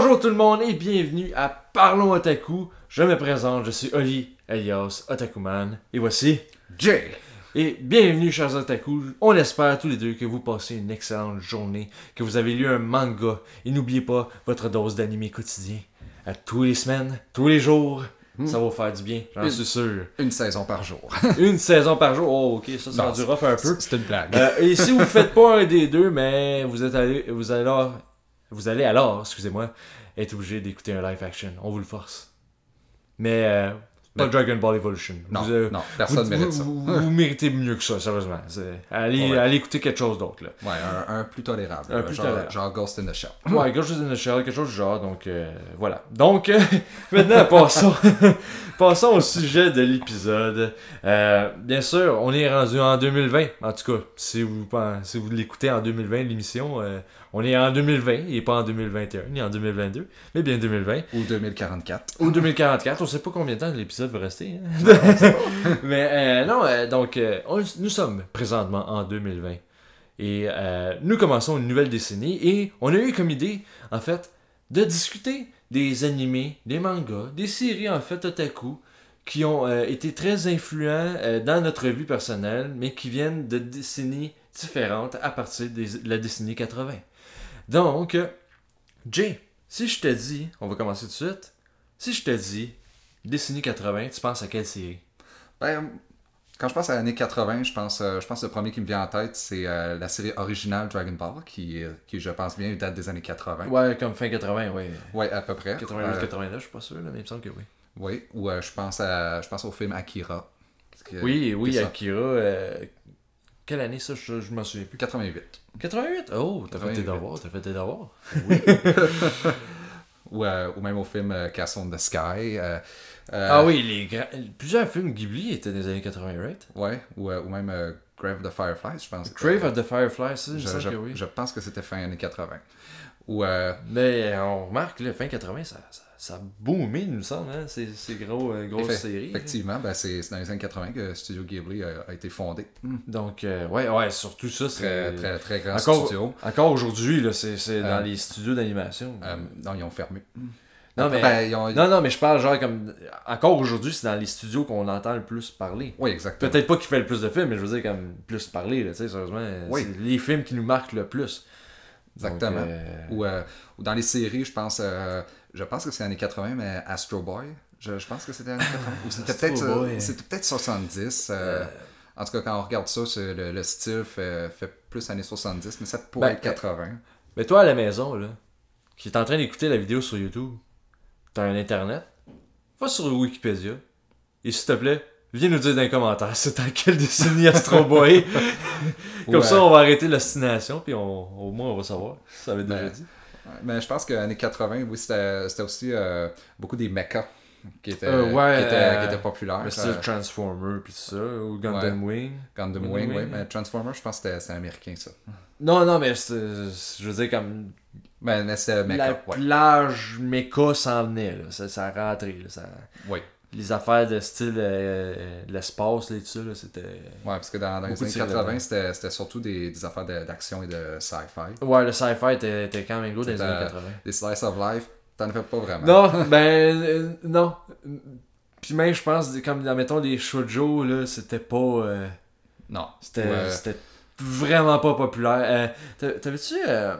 Bonjour tout le monde et bienvenue à Parlons Otaku. Je me présente, je suis Oli, alias Otakuman, et voici Jay. Et bienvenue chers Otaku, on espère tous les deux que vous passez une excellente journée, que vous avez lu un manga, et n'oubliez pas votre dose d'anime quotidien. À tous les semaines, tous les jours, ça va vous faire du bien, j'en suis sûr. Une saison par jour. Une saison par jour, oh ok, ça, ça rough un peu. C'est une blague. Euh, et si vous faites pas un des deux, mais vous êtes allé, vous allez alors, vous allez alors, excusez-moi, être obligé d'écouter un live action. On vous le force. Mais euh, pas Dragon Ball Evolution. non, vous, euh, non, personne vous, mérite ça. Vous, vous méritez mieux que ça, sérieusement. Allez, Ouais. allez écouter quelque chose d'autre là. Ouais, un, un plus tolérable. Un plus genre, tolérable. genre Ghost in the Shell. Ouais, chose in the shell, quelque chose du genre. Donc euh, voilà. Donc euh, maintenant passons, passons au sujet de l'épisode. Bien sûr, on est rendu en 2020. En tout cas, si vous pen- si vous l'écoutez en 2020 l'émission, on est en 2020 et pas en 2021 ni en 2022, mais bien 2020 Ou 2044. ou 2044. On sait pas combien de temps l'épisode va rester. hein. mais euh, non, euh, donc euh, on- nous sommes présentement en 2020. Et euh, nous commençons une nouvelle décennie et on a eu comme idée, en fait, de discuter des animés, des mangas, des séries, en fait, otaku, qui ont euh, été très influents euh, dans notre vie personnelle, mais qui viennent de décennies différentes à partir de la décennie 80. Donc, Jay, si je te dis, on va commencer tout de suite, si je te dis décennie 80, tu penses à quelle série? Ben, quand je pense à l'année 80, je pense, euh, je pense que le premier qui me vient en tête, c'est euh, la série originale Dragon Ball, qui, euh, qui, je pense bien, date des années 80. Ouais, comme fin 80, ouais. Ouais, à peu près. 88, Euh, 89, je suis pas sûr, là, mais il me semble que oui. oui, ou je, pense à, je pense au film Akira. Que- Oui, oui, Akira. euh, Quelle année ça? Je, je m'en souviens plus. 88. 88 Oh, t'as fait tes 88. devoirs, t'as fait tes devoirs. Ou, euh, ou même au film euh, Castle in the Sky. euh, Ah oui, les plusieurs films Ghibli étaient des années 80, right? Ouais, ou, ou même Grave of the Fireflies, je pense. Grave of the il je, semble je- que oui. je pense que c'était fin années 80. Ou euh, Mais on remarque, là, fin 80, ça, ça, ça a boomé, il me semble, hein, ces, ces gros, euh, grosses séries. effectivement, ben, c'est dans les années 80 que Studio Ghibli a, a été fondé. Donc, euh, ouais, ouais, surtout ça, Très, c'est... très, très grand Encore, studio. encore aujourd'hui, c'est dans Euh, les studios d'animation. Euh, non, ils ont fermé. non, mais... Ben, ils ont- Non, non, mais je parle genre comme. Encore aujourd'hui, c'est dans les studios qu'on entend le plus parler. Oui, exactement. Peut-être pas qu'il fait le plus de films, mais je veux dire, comme plus parler, tu sais, sérieusement. Oui. C'est les films qui nous marquent le plus. Exactement. Donc, Ou, ou dans les séries, je pense, je pense que c'est années 80, mais Astro Boy. Je, je pense que c'était années 80. Ou c'était Astro peut-être euh, c'était peut-être 70. euh, En tout cas, quand on regarde ça, le, le style fait, fait plus années 70, mais ça pourrait Ben, être 80. Mais toi, à la maison, là, qui est en train d'écouter la vidéo sur YouTube, t'as un internet, va sur Wikipédia, et s'il te plaît, viens nous dire dans les commentaires c'est dans quelle décennie Astro Boy. Comme Ouais. ça, on va arrêter l'ostination, puis on, au moins on va savoir. Ça avait déjà Ben, dit. Mais je pense que années 80, oui, c'était aussi euh, beaucoup des mechas qui étaient, Euh, ouais, qui étaient, euh, qui étaient populaires. Le style Euh, Transformer, puis ça, ou Gundam Wing. Gundam Gundam Wing, Wing, oui, mais Transformers, je pense que c'était- américain, ça. Non, non, mais je veux dire, comme Mais, mais c'était la mecha, ouais. plage méca s'en venait, là. Ça, ça rentrait, là. Ça... Oui. Les affaires de style euh, l'espace, là, et tout c'était... Ouais, parce que dans, dans les années séries 80, là-dedans. c'était surtout des, des affaires de- d'action et de sci-fi. Ouais, le sci-fi était, était quand même gros dans les années euh, 80. Les slice of life, t'en fais pas vraiment. Non, ben, euh, non. Puis même, je pense, comme, mettons, les shoujo, là, c'était pas... euh, Non. C'était Ouais. vraiment pas populaire. Euh, t'a- T'avais-tu euh,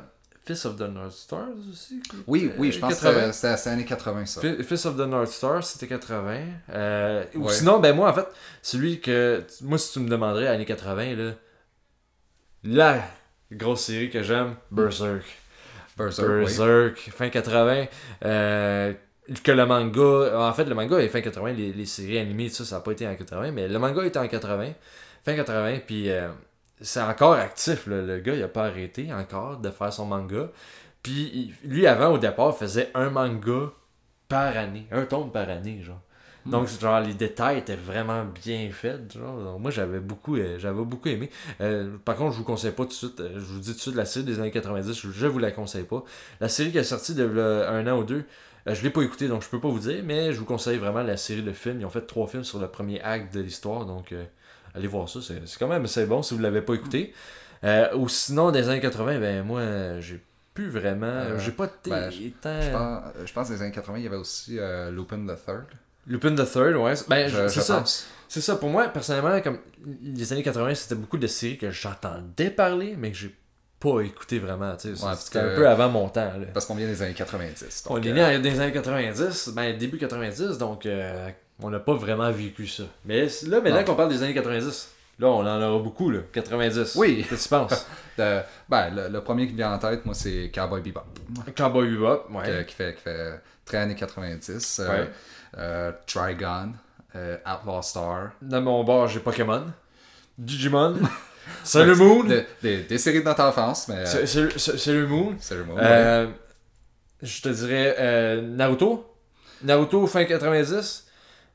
Fist of the North Stars aussi Oui, oui, je pense 80. que c'était c'était années 80, ça. Fi- Fist of the North Stars, c'était 80. Euh, Ou Ouais. sinon, ben moi, en fait, celui que. Moi, si tu me demanderais, années 80, là. La grosse série que j'aime, Berserk. Berserk, oui. Berserk, fin 80. euh, que le manga. En fait, le manga est fin 80. Les, les séries animées, ça, ça n'a pas été en 80. Mais le manga était en 80. Fin 80. Puis euh, c'est encore actif. là. Le gars, il a pas arrêté encore de faire son manga. Puis lui, avant, au départ, faisait un manga par année. Un tome par année, genre. Donc, genre, les détails étaient vraiment bien faits. Genre. Donc, moi, j'avais beaucoup, euh, j'avais beaucoup aimé. Euh, par contre, je vous conseille pas tout de suite. euh, je vous dis tout de suite, la série des années 90, je, je vous la conseille pas. La série qui est sortie de là, un an ou deux, je l'ai pas écoutée, donc je peux pas vous dire, mais je vous conseille vraiment la série de films. Ils ont fait trois films sur le premier acte de l'histoire, donc euh, allez voir ça. C'est c'est quand même assez bon si vous l'avez pas écouté. Euh, ou sinon, des années 80, ben moi, euh, j'ai plus vraiment. Euh, J'ai pas été ben, je- tant- Je pense, je pense que les années 80, il y avait aussi euh, Lupin the Third. Lupin the Third, ouais. Ben, c'est je ça. C'est ça. Pour moi, personnellement, comme les années 80, c'était beaucoup de séries que j'entendais parler, mais que j'ai pas écouté vraiment. tu sais. Ouais, c'était un peu avant mon temps. Là. Parce qu'on vient des années 90. On est euh, né dans les années 90, ben début 90, donc euh, on n'a pas vraiment vécu ça. Mais là, maintenant qu'on parle des années 90, là, on en aura beaucoup, là. 90. Oui. Qu'est-ce que tu penses? de- ben, le, le premier qui me vient en tête, moi, c'est Cowboy Bebop. Cowboy Bebop, ouais. que- qui, fait, qui fait très années 90. euh, Ouais. euh, Trigon, euh, Outlaw Star. Dans mon bar, j'ai Pokémon, Digimon, Sailor Moon. Des, séries de notre enfance, mais. C'est- c'est- c'est- Sailor Moon. Sailor Moon. ouais. Euh, je te dirais euh, Naruto. Naruto fin 90.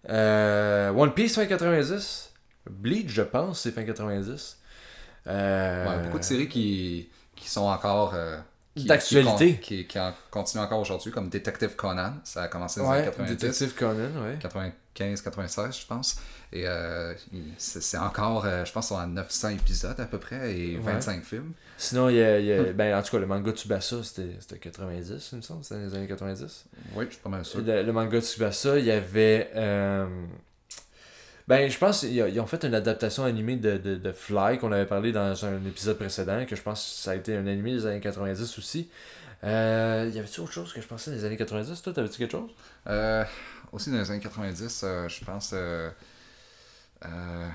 Euh, One Piece fin 90. Bleach, je pense, c'est fin 90. Euh, Ouais, beaucoup de séries qui, qui sont encore. euh, D'actualité. Qui, qui, qui en continuent encore aujourd'hui, comme Detective Conan. Ça a commencé dans les Ouais, années 90. Détective Conan, ouais. 95, 96, je pense. Et euh, c'est encore, euh, je pense, on a 900 épisodes à peu près et Ouais. 25 films. Sinon, il y a, il y a- Hmm. ben, en tout cas, le manga Tsubasa, c'était c'était 90, il me semble, c'était dans les années 90. Oui, je suis pas mal sûr. Le, le manga Tsubasa, il y avait. euh, Ben, je pense qu'ils ils ont fait une adaptation animée de, de, de Fly qu'on avait parlé dans un épisode précédent, que je pense que ça a été un animé des années 90 aussi. Euh, y avait-tu autre chose que je pensais des années 90 Toi, t'avais-tu quelque chose? Euh, aussi dans les années 90, euh, je pense. euh, euh,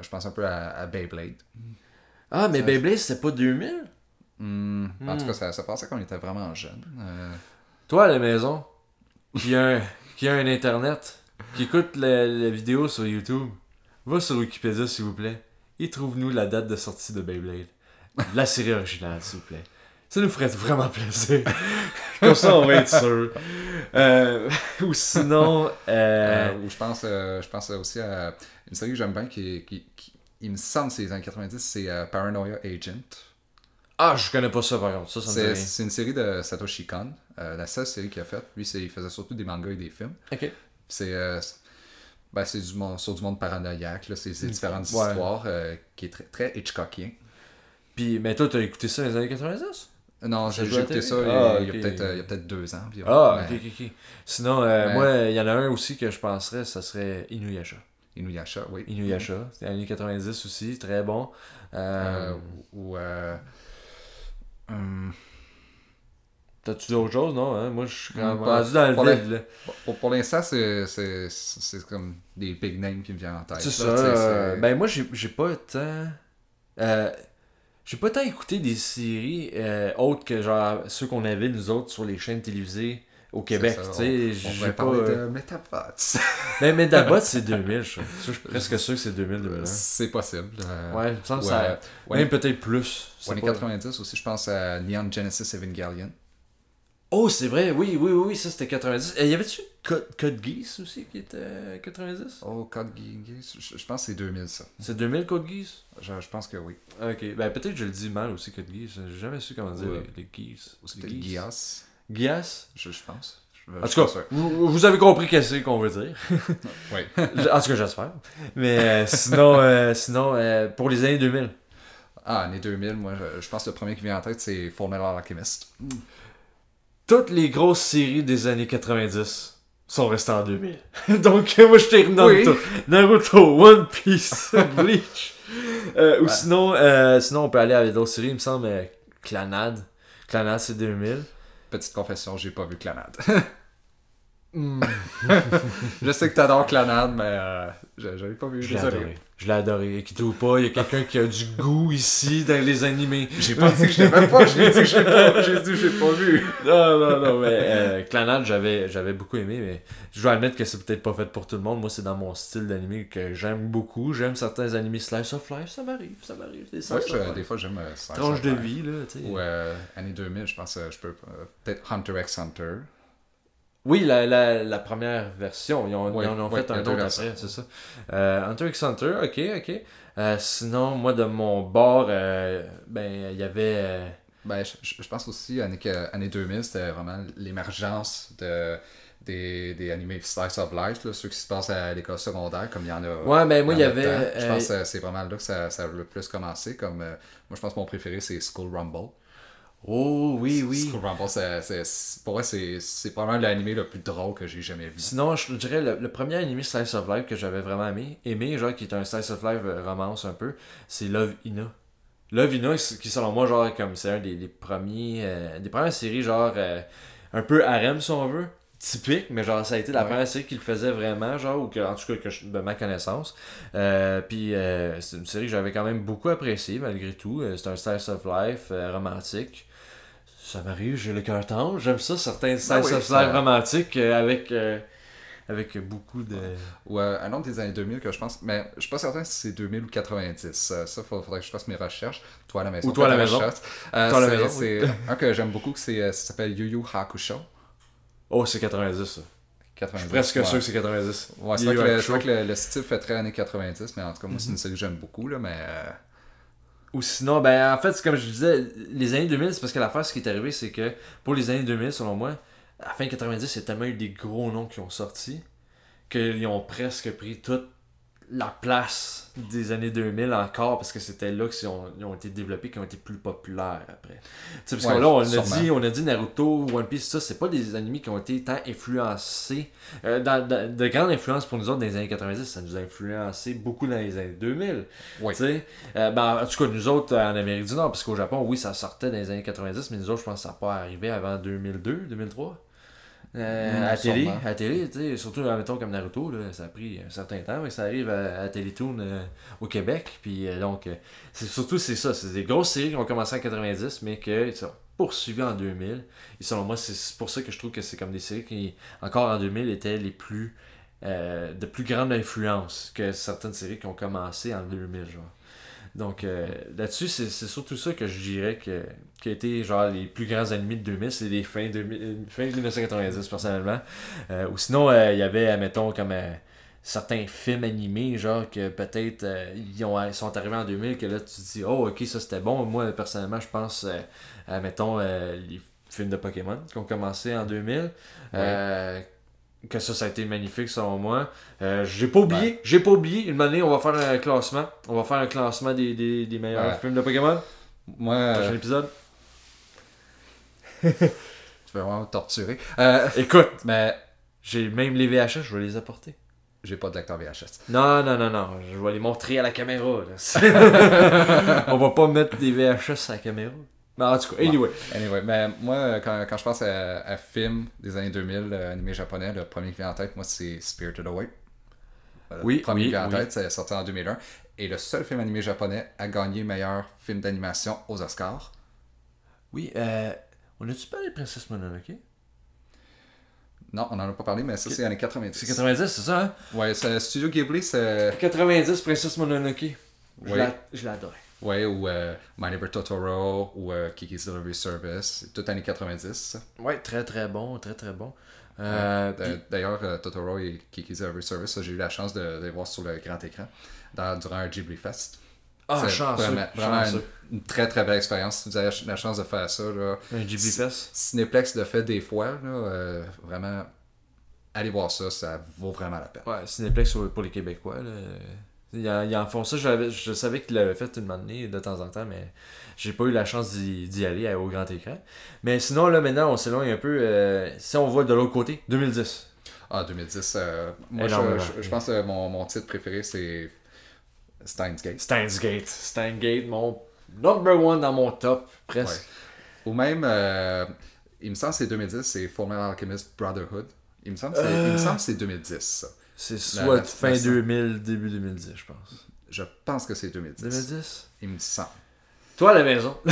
je pense un peu à, à Beyblade. Ah, mais Ça- Beyblade, c'était pas 2000 Hmm, En Hmm. tout cas, ça, ça passait quand on était vraiment jeune. Euh, Toi, à la maison, qui a un, qui a un internet, qui écoute la, la vidéo sur YouTube, va sur Wikipédia, s'il vous plaît, et trouve-nous la date de sortie de Beyblade. La série originale, s'il vous plaît. Ça nous ferait vraiment plaisir. Comme ça, on va être sûr. Euh, ou sinon, euh, euh, ou je pense, euh, je pense aussi à une série que j'aime bien qui, qui, qui- il me semble que c'est les années 90, c'est euh, Paranoia Agent. ah, je connais pas ça par contre. Ça, C'est une série de Satoshi Kon, euh, la seule série qu'il a faite. Lui, c'est- il faisait surtout des mangas et des films. Ok. C'est euh, c'est- ben, c'est du monde, sur du monde paranoïaque, là. c'est c'est différentes Ouais. histoires euh, qui est très, très Hitchcockien. Puis, mais toi, t'as écouté ça dans les années 90 Non, Ça j'ai la ça télé? il y a- Ah, il y a ok. peut-être euh, il y a peut-être deux ans environ. Ah, mais ok, ok, ok. Sinon, euh, moi, il y en a un aussi que je penserais, ça serait Inuyasha. Inuyasha, oui. Inuyasha, c'était années 90 aussi, très bon. Euh, Euh, ou euh, hum, T'as-tu d'autres choses, non? Hein? Moi, je suis quand même Pas- rendu dans le pour vide. là. pour, pour l'instant, c'est- comme des big names qui me viennent en tête. C'est ça. euh, ben, moi, j'ai j'ai pas tant. euh, j'ai pas tant écouté des séries euh, autres que genre ceux qu'on avait, nous autres, sur les chaînes télévisées au Québec. Tu sais, j'ai pas. euh, de Metabots. Mais Medabot, c'est 2000, je suis presque sûr que c'est 2000, 2001. c'est possible. euh, Ouais, il me semble que ou, ça. euh, ouais, Même peut-être plus. Années pas- 90 aussi, je pense à Neon Genesis Evangelion. Oh, c'est vrai, oui, oui, oui, oui, ça c'était 90. Et y avait-tu Code, Code Geass aussi qui était euh, 90 Oh, Code Geass, je, je pense que c'est 2000 ça. C'est 2000 Code Geass? Je, je pense que oui. Ok, ben peut-être que je le dis mal aussi, Code Geass. J'ai jamais su comment dire Ouais. les, les Geass. C'était Geass. Je, je pense. En tout cas, vous, vous avez compris qu'est-ce qu'on veut dire. Oui. En tout cas, j'espère. Mais euh, sinon, euh, sinon euh, pour les années 2000. Ah, années 2000, moi, je, je pense que le premier qui vient en tête, c'est Full Metal Alchemist. Toutes les grosses séries des années 90 sont restées en 2000. Donc, euh, moi, je t'ai Oui. Naruto, One Piece, Bleach. Euh, Ou Ouais. sinon, euh, sinon, on peut aller avec d'autres séries, il me semble, euh, Clanad. Clanad, c'est 2000. Petite confession, j'ai pas vu Clanad. Hmm. je sais que t'adores Clanad, mais euh, je, je l'ai pas vu, Je désolé. Je l'ai adoré. Qui ou pas, il y a quelqu'un qui a du goût ici dans les animés. J'ai pas dit que je l'aimais pas, j'ai dit que j'ai pas, j'ai dit que j'ai pas vu. Non, non, non, mais euh, Clanad, j'avais, j'avais beaucoup aimé, mais je dois admettre que c'est peut-être pas fait pour tout le monde. Moi, c'est dans mon style d'animé que j'aime beaucoup. J'aime certains animés slice of life, ça m'arrive, ça m'arrive. Des Ouais, je- des fois, j'aime euh, Slice Tranche of de Life. vie, là, tu sais. Ou euh, années 2000, je pense que je peux. euh, Peut-être Hunter x Hunter. Oui, la, la, la première version. Ils ont, ils en ont fait un autre après, c'est ça. Euh, Hunter x Hunter, ok, ok. Euh, sinon, moi, de mon bord, euh, ben, il y avait. Ben, je, je- pense aussi, année, année 2000, c'était vraiment l'émergence de, des, des animés Slice of Life, là, ceux qui se passent à l'école secondaire, comme il y en a. Ouais, ben, moi, il y avait. Je pense que c'est vraiment là que ça, ça a le plus commencé. Comme, moi, je pense que mon préféré, c'est School Rumble. Oh oui, oui. Pour moi, c'est, probablement l'anime le plus drôle que j'ai jamais vu. Sinon, je dirais le, le premier animé Slice of Life que j'avais vraiment aimé, aimé, genre qui est un Slice of Life euh, romance un peu, c'est Love Ina. Love Ina, qui selon moi, genre, comme c'est un des, des premiers, euh, des premières séries, genre, euh, un peu harem si on veut, typique, mais genre, ça a été la Ouais. première série qui le faisait vraiment, genre, ou que, en tout cas, que je- de ma connaissance. Euh, puis, euh, c'est une série que j'avais quand même beaucoup appréciée, malgré tout. C'est un Slice of Life euh, romantique. Ça m'arrive, j'ai le cœur tendre. J'aime ça, certains Slice Ah oui, ça- romantiques euh, avec, euh, avec beaucoup de. Ou euh, un autre des années 2000 que je pense, mais je suis pas certain si c'est 2000 ou 90. Euh, ça, il faudrait que je fasse mes recherches. Toi à la maison. Ou toi à la maison. Euh, Toi à la maison, C'est un que j'aime beaucoup, c'est, euh, ça s'appelle Yu Yu Hakusho. Oh, c'est 90 ça. 90. Je suis presque ouais. sûr que c'est 90. Ouais, c'est vrai, que vrai que le, le style fait très années 90, mais en tout cas, moi, Mhm. c'est une série que j'aime beaucoup, là, mais... Ou sinon, ben en fait, comme je disais, les années 2000, c'est parce que l'affaire, ce qui est arrivé, c'est que pour les années 2000, selon moi, à la fin 90, il y a tellement eu des gros noms qui ont sorti qu'ils ont presque pris toute la place des années 2000 encore parce que c'était là qu'ils ont, ils ont été développés, qui ont été plus populaires après. Tu sais, parce Ouais, que là, on a, dit, on a dit Naruto, One Piece, ça, c'est pas des animés qui ont été tant influencés. euh, dans- dans- de grandes influences pour nous autres dans les années 90, ça nous a influencé beaucoup dans les années 2000. Oui. Tu sais, euh, ben, en tout cas, nous autres en Amérique du Nord, parce qu'au Japon, oui, ça sortait dans les années 90, mais nous autres, je pense que ça n'a pas arrivé avant 2002, 2003. Euh, à télé, à télé, tu sais, surtout, mettons, comme Naruto, là, ça a pris un certain temps, mais ça arrive à, à Télétoon euh, au Québec, puis euh, donc, c'est surtout, c'est ça, c'est des grosses séries qui ont commencé en 90, mais que ça a poursuivi en 2000, et selon moi, c'est pour ça que je trouve que c'est comme des séries qui, encore en 2000, étaient les plus, de plus grande influence que certaines séries qui ont commencé en 2000, genre. Donc euh, là-dessus, c'est surtout ça que je dirais que, qui a été genre les plus grands ennemis de 2000, c'est les fins, 2000, fin 1990 personnellement. Euh, ou sinon, euh, il y avait, mettons, comme euh, certains films animés, genre que peut-être ils, ont, sont arrivés en 2000, que là tu te dis, oh ok, ça c'était bon. Moi, personnellement, je pense à, mettons, les films de Pokémon qui ont commencé en 2000. Euh, que ça, ça a été magnifique selon moi. Euh, j'ai pas oublié, j'ai pas oublié. Une année, on va faire un classement. On va faire un classement des, des, des meilleurs Ouais. films de Pokémon. Moi, Prochain euh, épisode. tu vas vraiment me torturer. Euh, Écoute, mais j'ai même les VHS, je vais les apporter. j'ai pas de lecteur VHS. Non, non, non, non, je vais les montrer à la caméra. on va pas mettre des VHS à la caméra. Mais en tout cas, anyway. Anyway, mais moi, quand, quand je pense à, à film des années 2000, euh, animé japonais, le premier qui vient en tête, moi, c'est Spirited Away. Euh, Oui, Le premier oui, qui vient en oui. tête, c'est sorti en 2001. Et le seul film animé japonais à gagner meilleur film d'animation aux Oscars. Oui, euh, on a-tu parlé de Princesse Mononoke? Non, on en a pas parlé, mais ça, c'est années 90. C'est 90, c'est ça, hein? Ouais, c'est Studio Ghibli, c'est. 90, Princesse Mononoke. Je Oui. la- je l'adorais. Ouais, ou euh, My Neighbor Totoro, ou euh, Kiki's Delivery Service. C'est tout années 90. ça. Ouais, très très bon, très très bon. Euh, puis- D'ailleurs, Totoro et Kiki's Delivery Service, j'ai eu la chance de, de les voir sur le grand écran dans- durant un Ghibli Fest. ah, chanceux, Vraiment, vraiment chanceux. une, une très très belle expérience. Si vous avez la chance de faire ça, là, Un Ghibli Fest? Cineplex le fait des fois. Là, vraiment, allez voir ça, ça vaut vraiment la peine. Ouais, Cinéplex pour pour les Québécois. Là. Ils, en, ils en font ça. Je, je savais qu'ils l'avaient fait une année de temps en temps, mais j'ai pas eu la chance d'y aller euh, au grand écran. Mais sinon, là, maintenant, on s'éloigne un peu. euh, si on voit de l'autre côté, 2010. Ah, 2010, euh, moi je, pense que mon, mon titre préféré c'est Steins Gate. Steins Gate. Steins Gate, mon number one dans mon top, presque. Ou même, euh, il me semble que c'est 2010, c'est Fullmetal Alchemist Brotherhood. Il me semble que c'est, il me semble que c'est 2010, ça. C'est soit la- fin la- 2000, début 2010, je pense. Je pense que c'est 2010. 2010 Il me semble. Toi à la maison.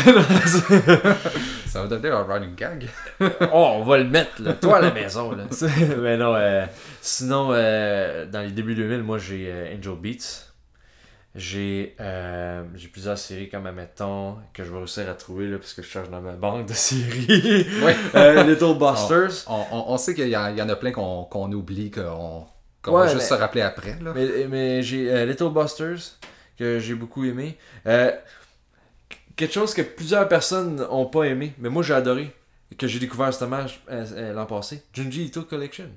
Ça va devenir un running gag. oh, on va le mettre, là. Toi à la maison, là. Mais non, euh, sinon, euh, dans les débuts 2000, moi, j'ai euh, Angel Beats. J'ai euh, j'ai plusieurs séries comme, admettons, que je vais réussir à trouver, là, parce que je cherche dans ma banque de séries. Ouais. Euh, Little Busters. On, on- on sait qu'il y, y en a plein qu'on, qu'on oublie, qu'on, qu'on Ouais, va juste mais- se rappeler après. Là. Mais, mais j'ai euh, Little Busters, que j'ai beaucoup aimé. Euh, quelque chose que plusieurs personnes n'ont pas aimé, mais moi j'ai adoré, que j'ai découvert justement euh, euh, l'an passé. Junji Ito Collection.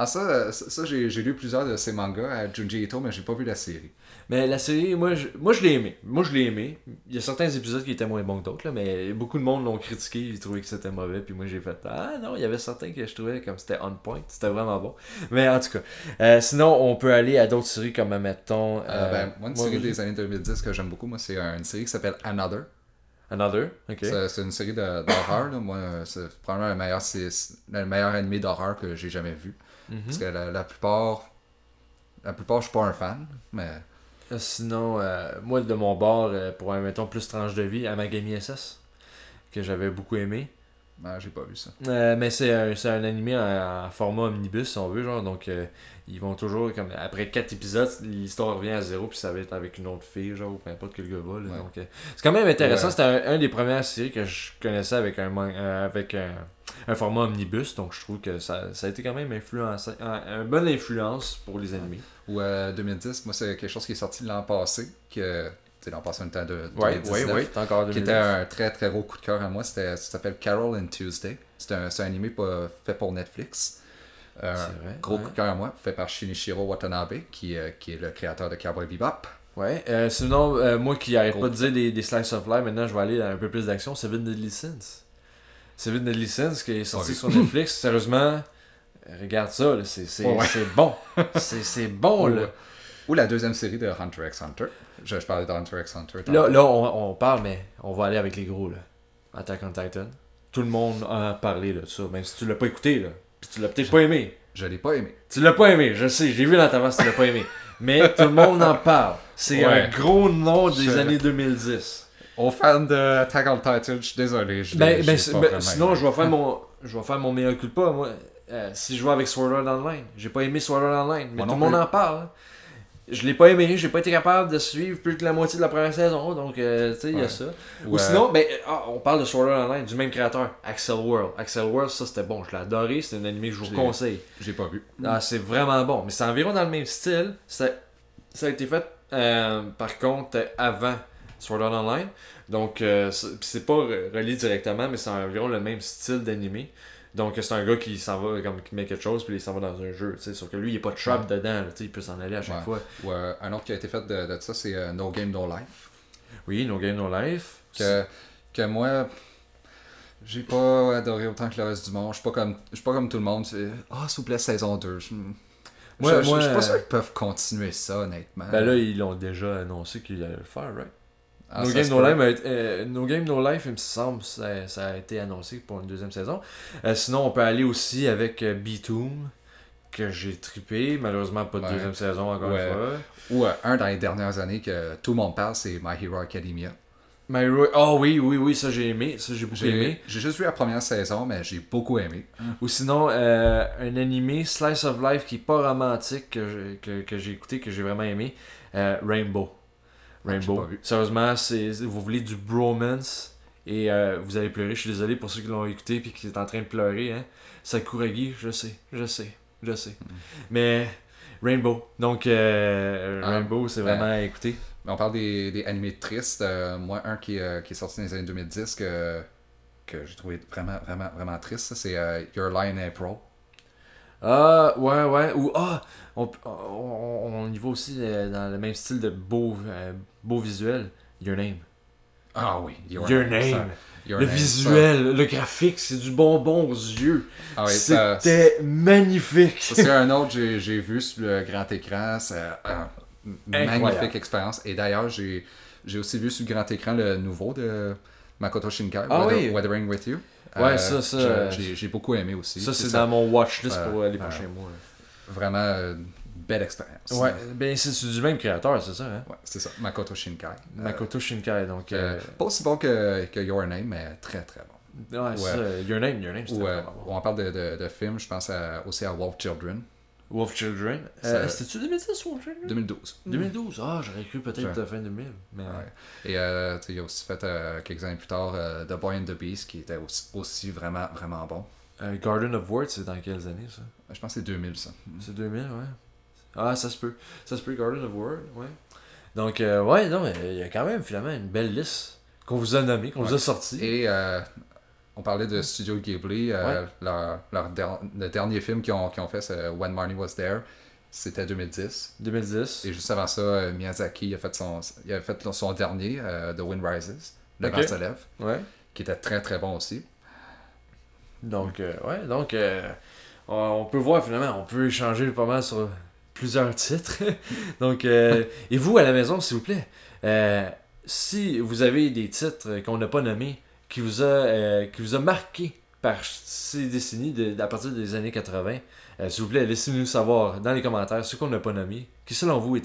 Ah, ça, ça, j'ai lu plusieurs de ces mangas à Junji Ito, mais j'ai pas vu la série. Mais la série, moi, je, moi, je l'ai aimé. Moi, je l'ai aimé. Il y a certains épisodes qui étaient moins bons que d'autres, mais beaucoup de monde l'ont critiqué, ils trouvaient que c'était mauvais, puis moi, j'ai fait Ah non, il y avait certains que je trouvais comme c'était on point, c'était vraiment bon. Mais en tout cas, euh, sinon, on peut aller à d'autres séries comme, mettons. Euh, ben, moi, une série des années 2010 que j'aime beaucoup, moi, c'est une série qui s'appelle Another. Another, ok. C'est une série d'horreur. Moi, euh, c'est probablement le meilleur, le meilleur animé d'horreur que j'ai jamais vu. Mhm. Parce que la, la plupart. La plupart, je suis pas un fan, mais. Euh, Sinon, euh, moi, de mon bord, euh, pour un, mettons, plus tranche de vie, Amagami SS, que j'avais beaucoup aimé. Ben, j'ai pas vu ça. Euh, mais c'est un, c'est un animé en, en format omnibus, si on veut, genre, donc euh, ils vont toujours, comme après 4 épisodes, l'histoire revient à zéro, puis ça va être avec une autre fille, genre, ou peu importe quel gars va, là, Ouais. donc euh, c'est quand même intéressant, Ouais. c'était un, un des premières séries que je connaissais avec un, avec un, un format omnibus, donc je trouve que ça, ça a été quand même influencé, un, une bonne influence pour les animés. Ou euh, 2010, moi, c'est quelque chose qui est sorti l'an passé. Que, l'an passé, on était de Ouais, 2019. ouais, ouais, c'est encore Qui 2010. était un très très gros coup de cœur à moi. C'était, ça s'appelle Carol and Tuesday. C'est un, c'est un animé fait pour Netflix. Euh, C'est vrai, gros ouais. coup de cœur à moi, fait par Shinichiro Watanabe, qui, euh, qui est le créateur de Cowboy Bebop. Ouais, euh, sinon, moi qui arrête Gros. pas de dire des, des slice of life, maintenant je vais aller dans un peu plus d'action. Seven Deadly Sins. Seven Deadly Sins qui est sorti sur Netflix. Sérieusement, regarde ça, c'est c'est- Ouais. c'est bon. C'est c'est bon, là. ou la deuxième série de Hunter x Hunter. Je, je parlais de Hunter x Hunter. Là, là on, on parle, mais on va aller avec les gros, là. Attack on Titan. Tout le monde en a parlé là, de ça, même si tu l'as pas écouté, là. Puis tu l'as peut-être pas aimé. Je l'ai pas aimé. Tu l'as pas aimé, je sais, j'ai vu dans ta que tu l'as pas aimé. Mais tout le monde en parle. C'est Ouais. un gros nom des Je- années 2010. Aux fans de Attack on Titan, je suis désolé. Je Ben, ben, pas ben, sinon, je vais faire mon, je vais faire mon meilleur culpa, moi. Euh, si je joue avec Sword Art Online, j'ai pas aimé Sword Art Online, mais Moi tout le monde en parle. hein. Je l'ai pas aimé, j'ai pas été capable de suivre plus que la moitié de la première saison, donc euh, tu sais, il y a ça. Ou, Ou euh, sinon, ben, ah, on parle de Sword Art Online, du même créateur, Axel World. Axel World, ça c'était bon, je l'ai adoré, c'est un animé que je vous conseille. J'ai pas vu. Ah, c'est vraiment bon. Mais c'est environ dans le même style. Ça, ça a été fait, euh, par contre, euh, avant Sword Art Online. Donc, euh, c'est pas re- relié directement, mais c'est environ le même style d'animé. Donc, c'est un gars qui s'en va, comme qui met quelque chose, puis il s'en va dans un jeu. sais. Sauf que lui, il n'y a pas de trap dedans. là, il peut s'en aller à chaque Ouais. fois. Ou euh, un autre qui a été fait de, de ça, c'est euh, No Game No Life. Oui, No Game No Life. Que, que moi, j'ai pas adoré autant que le reste du monde. Je suis pas comme, pas comme tout le monde. Ah, s'il vous plaît, saison 2. Je, Moi- je- moi, je suis pas sûr qu'ils peuvent continuer ça, honnêtement. Ben là, ils l'ont déjà annoncé qu'ils allaient le faire, right? Ah, no, Game no. Life euh, no Game No Life, il me semble, ça, ça a été annoncé pour une deuxième saison. Euh, sinon, on peut aller aussi avec euh, B-Toon, que j'ai trippé. Malheureusement, pas de Ouais. deuxième saison encore Ouais. une fois. Ou euh, un dans les dernières années que tout le monde parle, c'est My Hero Academia. My Hero... Oh oui, oui, oui, ça j'ai aimé. Ça j'ai beaucoup aimé. j'ai juste vu la première saison, mais j'ai beaucoup aimé. Ou sinon, un animé Slice of Life qui est pas romantique que j'ai que, que j'ai écouté, que j'ai vraiment aimé. euh, Rainbow. Ah. Sérieusement, c'est vous voulez du bromance et euh, vous allez pleurer. Je suis désolé pour ceux qui l'ont écouté puis qui sont en train de pleurer. Hein. Sakuragi, je sais, je sais, je sais. Mais Rainbow. Donc euh, Mm. Ah, Rainbow, c'est ben, vraiment à écouter. On parle des, des animés tristes. euh, moi, un qui, qui est sorti dans les années 2010 que, que j'ai trouvé vraiment, vraiment, vraiment triste, c'est Your Lie in April. Ah, ouais, ouais. Ou, ah, on, on, on y va aussi euh, dans le même style de beau, euh, beau visuel. Your Name. Ah oui, Your, Name. Your le Name, visuel, le graphique, c'est du bonbon aux yeux. Ah oui, C'était magnifique. c'est un autre que j'ai- j'ai vu sur le grand écran. C'est euh, magnifique expérience. Et d'ailleurs, j'ai j'ai aussi vu sur le grand écran le nouveau de Makoto Shinkai, Ah Weather- oui. Weathering with You. Euh, Ouais, ça, ça, je- euh, J'ai beaucoup aimé aussi. Ça, c'est ça. dans mon watchlist Euh, pour euh, les euh, prochains mois. Vraiment euh, belle expérience. Ouais, ben c'est c'est du même créateur, c'est ça, hein? Ouais, c'est ça. Makoto Shinkai. Euh, Makoto Shinkai, donc. euh, euh, pas aussi bon que, que Your Name, mais très très bon. ouais, c'est ouais. ça. Your Name, Your Name, c'était Ou euh, vraiment bon. on parle de, de, de films, je pense à- aussi à Wolf Children, Wolf Children. Euh, Ça- C'était-tu 2010 Wolf Children? 2012. 2012. Ah, j'aurais cru peut-être fin 2000. Mais... Ouais. Et euh, il a aussi fait euh, quelques années plus tard euh, The Boy and the Beast qui était aussi, aussi vraiment vraiment bon. Euh, Garden of Words, c'est dans quelles années ça? Je pense que c'est 2000 ça. C'est 2000, ouais. Ah, ça se peut. Ça se peut, Garden of Words, ouais. Donc, euh, ouais, non, mais il y a quand même finalement une belle liste qu'on vous a nommée, qu'on vous a sortie. Et euh, on parlait de Studio Ghibli. euh, leur, leur der- le dernier film qu'ils ont, fait, c'est When Marnie Was There. C'était 2010. 2010. Et juste avant ça, euh, Miyazaki a fait son, il a fait son dernier, euh, The Wind Rises, Le Ok. vent se lève, Ouais. qui était très très bon aussi. Donc, euh, ouais, donc, on, peut voir finalement, on peut échanger pas mal sur plusieurs titres. donc, et vous à la maison, s'il vous plaît, si vous avez des titres qu'on n'a pas nommés, qui vous a, euh, qui vous a marqué par ces décennies de, à partir des années 80, euh, s'il vous plaît, laissez-nous savoir dans les commentaires ceux qu'on n'a pas nommés, qui selon vous.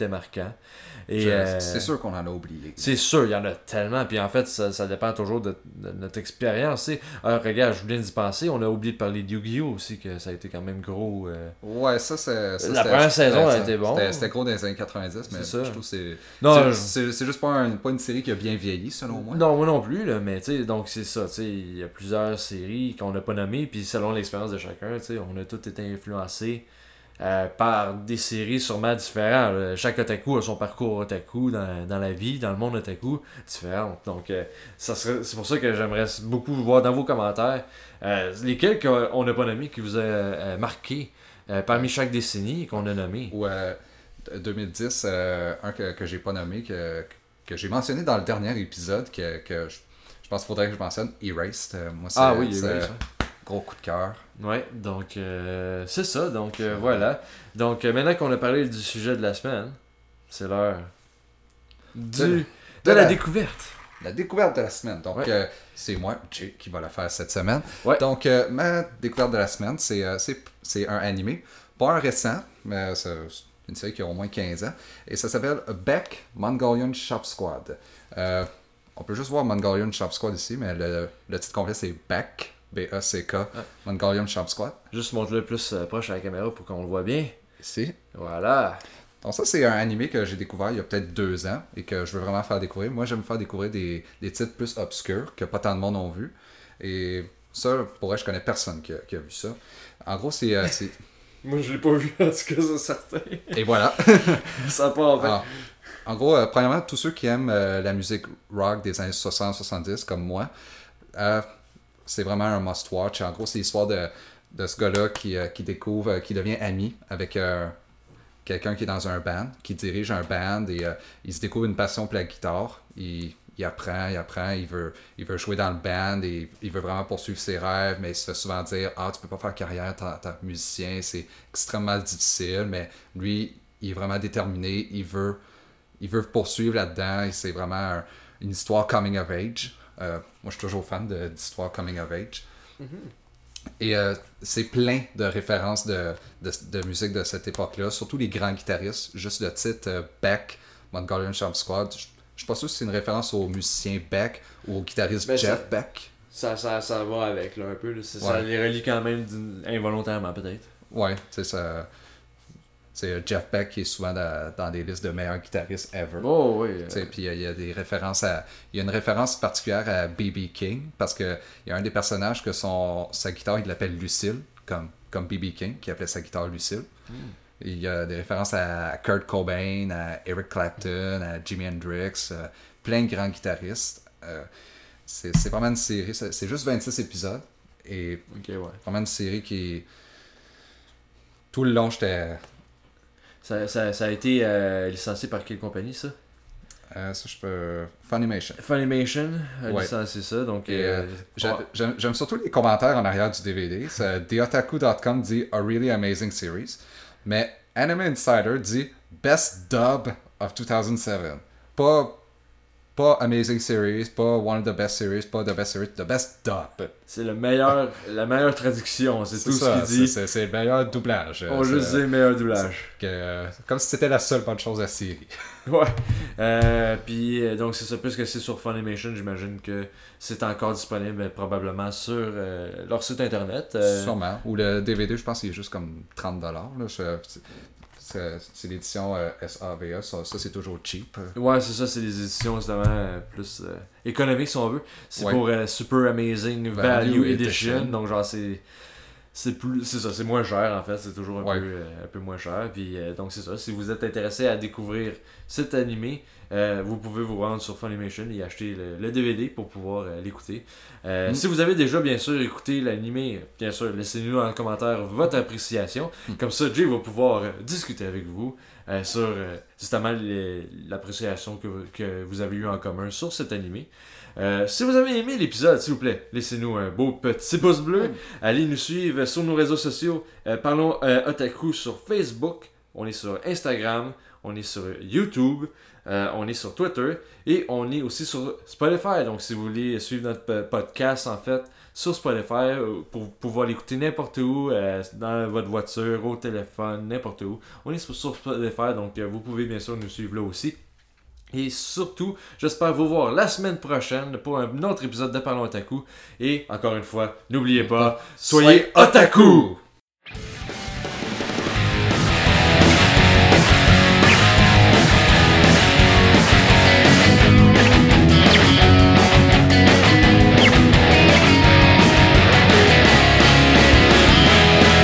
Et, Je- euh, C'est sûr qu'on en a oublié. c'est sûr, il y en a tellement. Puis en fait, ça, ça dépend toujours de, de notre expérience. Ah, regarde, je viens d'y penser. On a oublié de parler de Yu-Gi-Oh! aussi, que ça a été quand même gros. euh. Ouais, ça c'est. La première saison c'était- a été bon. C'était gros dans les années 90, mais ça. je trouve que c'est. Non, c'est- juste pas, un- pas une série qui a bien vieilli, selon moi. non, moi non plus, là, mais tu sais, donc c'est ça. tu sais, Il y a plusieurs séries qu'on n'a pas nommées. Puis selon l'expérience de chacun, tu sais, on a tous été influencés. Euh, par des séries sûrement différentes. là. Chaque otaku a son parcours otaku dans, dans la vie, dans le monde otaku, différent. Donc, euh, ça serait, c'est pour ça que j'aimerais beaucoup voir dans vos commentaires euh, lesquels qu'on n'a pas nommés qui vous a euh, marqué euh, parmi chaque décennie qu'on a nommé. Ou euh, 2010, euh, un que, que j'ai pas nommé, que, que j'ai mentionné dans le dernier épisode, que, que je, je pense qu'il faudrait que je mentionne, Erased. Euh, moi, c'est Ah oui, c'est Erased, gros coup de cœur. Ouais, donc euh, c'est ça. Donc euh, voilà. Donc euh, maintenant qu'on a parlé du sujet de la semaine, c'est l'heure du, De- de, de la la- découverte. La découverte de la semaine. Donc, Ouais. c'est moi, Jay, qui va la faire cette semaine. Ouais. Donc, ma découverte de la semaine, c'est c'est- un animé. Pas un récent, mais c'est une série qui a au moins 15 ans. Et ça s'appelle Beck Mongolian Shop Squad. On peut juste voir Mongolian Shop Squad ici, mais le, le titre complet, c'est Beck, B-E-C-K, Mongolian Shop Squad. Juste montre-le plus euh, proche à la caméra pour qu'on le voit bien. Ici. Voilà. Donc ça, c'est un animé que j'ai découvert il y a peut-être deux ans et que je veux vraiment faire découvrir. Moi, j'aime faire découvrir des, des titres plus obscurs que pas tant de monde ont vu. Et ça, pour vrai, je connais personne qui a, qui a vu ça. En gros, c'est... euh, c'est- Moi je l'ai pas vu en tout cas, c'est certain. et voilà. ça part en fait. Alors, en gros, euh, premièrement, tous ceux qui aiment euh, la musique rock des années 60-70 comme moi, euh, c'est vraiment un must-watch. En gros, c'est l'histoire de, de ce gars-là qui, euh, qui découvre, euh, qui devient ami avec euh, quelqu'un qui est dans un band, qui dirige un band et il se découvre une passion pour la guitare. Il, apprend, il apprend, il veut, il veut jouer dans le band et il veut vraiment poursuivre ses rêves, mais il se fait souvent dire Ah, tu peux pas faire carrière tant que musicien, c'est extrêmement difficile, mais lui, il est vraiment déterminé, il veut, il veut poursuivre là-dedans et c'est vraiment un- une histoire coming of age. Euh, moi, je suis toujours fan d'histoires coming of age. Et euh, c'est plein de références de, de, de musique de cette époque-là, surtout les grands guitaristes. Juste le titre euh, Beck, Mongolian Champ Squad. Je, je suis pas sûr si c'est une référence au musicien Beck ou au guitariste Ben, Jeff ça- Beck. Ça, ça, ça va avec là un peu. là. C'est- Ça les relie quand même involontairement peut-être. Ouais, sais, ça. C'est euh, Jeff Beck qui est souvent dans, dans des listes de meilleurs guitaristes ever. Oh oui. euh, Puis euh, il y a des références à. Il y a une référence particulière à B.B. King parce que il y a un des personnages que son sa guitare il l'appelle Lucille comme comme B.B. King qui appelait sa guitare Lucille. Il y a des références à Kurt Cobain, à Eric Clapton, à Jimi Hendrix, euh, plein de grands guitaristes. Euh, c'est vraiment une série, c'est juste 26 épisodes et Ok, ouais. vraiment une série qui tout le long j'étais Ça, ça, ça a été euh, licencié par quelle compagnie ça? Euh, ça je peux Funimation. Funimation a Ouais. licencié ça. Donc, euh, J'aime surtout les commentaires en arrière du DVD. TheOtaku.com dit A really amazing series. Mais Anime Insider dit Best dub of 2007. Pas, pas amazing series, pas one of the best series, pas the best series, the best dub. c'est le meilleur, la meilleure traduction. C'est tout ça, ce qu'il dit. c'est- le meilleur doublage. On juste dit meilleur doublage. que- comme si c'était la seule bonne chose à série. Ouais. Euh, puis euh, donc c'est ça, puisque c'est sur Funimation, j'imagine que c'est encore disponible euh, probablement sur euh, leur site internet. euh, Sûrement. Ou le DVD, je pense qu'il est juste comme 30$. Là. Je- c'est- l'édition euh, SAVA. Ça, ça, c'est toujours cheap. Ouais, c'est ça, c'est des éditions justement euh, plus euh, économiques si on veut. C'est Ouais. pour euh, Super Amazing Value, Value Edition. Edition. Donc, genre, c'est c'est plus c'est ça c'est moins cher en fait c'est toujours un, Ouais. peu, euh, un peu moins cher puis euh, donc c'est ça si vous êtes intéressé à découvrir cet animé euh, vous pouvez vous rendre sur Funimation et acheter le, le DVD pour pouvoir l'écouter Mm. si vous avez déjà bien sûr écouté l'animé bien sûr laissez-nous en commentaire votre appréciation Mm. comme ça Jay va pouvoir discuter avec vous sur justement l'appréciation que, vous- que vous avez eu en commun sur cet animé euh, si vous avez aimé l'épisode, s'il vous plaît, laissez-nous un beau petit pouce bleu. Allez nous suivre sur nos réseaux sociaux. Euh, parlons euh, Otaku sur Facebook. On est sur Instagram. On est sur YouTube. euh, on est sur Twitter. Et on est aussi sur Spotify. Donc, si vous voulez suivre notre po- podcast, en fait, sur Spotify, pour pouvoir l'écouter n'importe où, euh, dans votre voiture, au téléphone, n'importe où. On est sur, sur Spotify. Donc, euh, vous pouvez bien sûr nous suivre là aussi. Et surtout, j'espère vous voir la semaine prochaine pour un autre épisode de Parlons Otaku. Et encore une fois, n'oubliez pas, soyez, soyez otaku.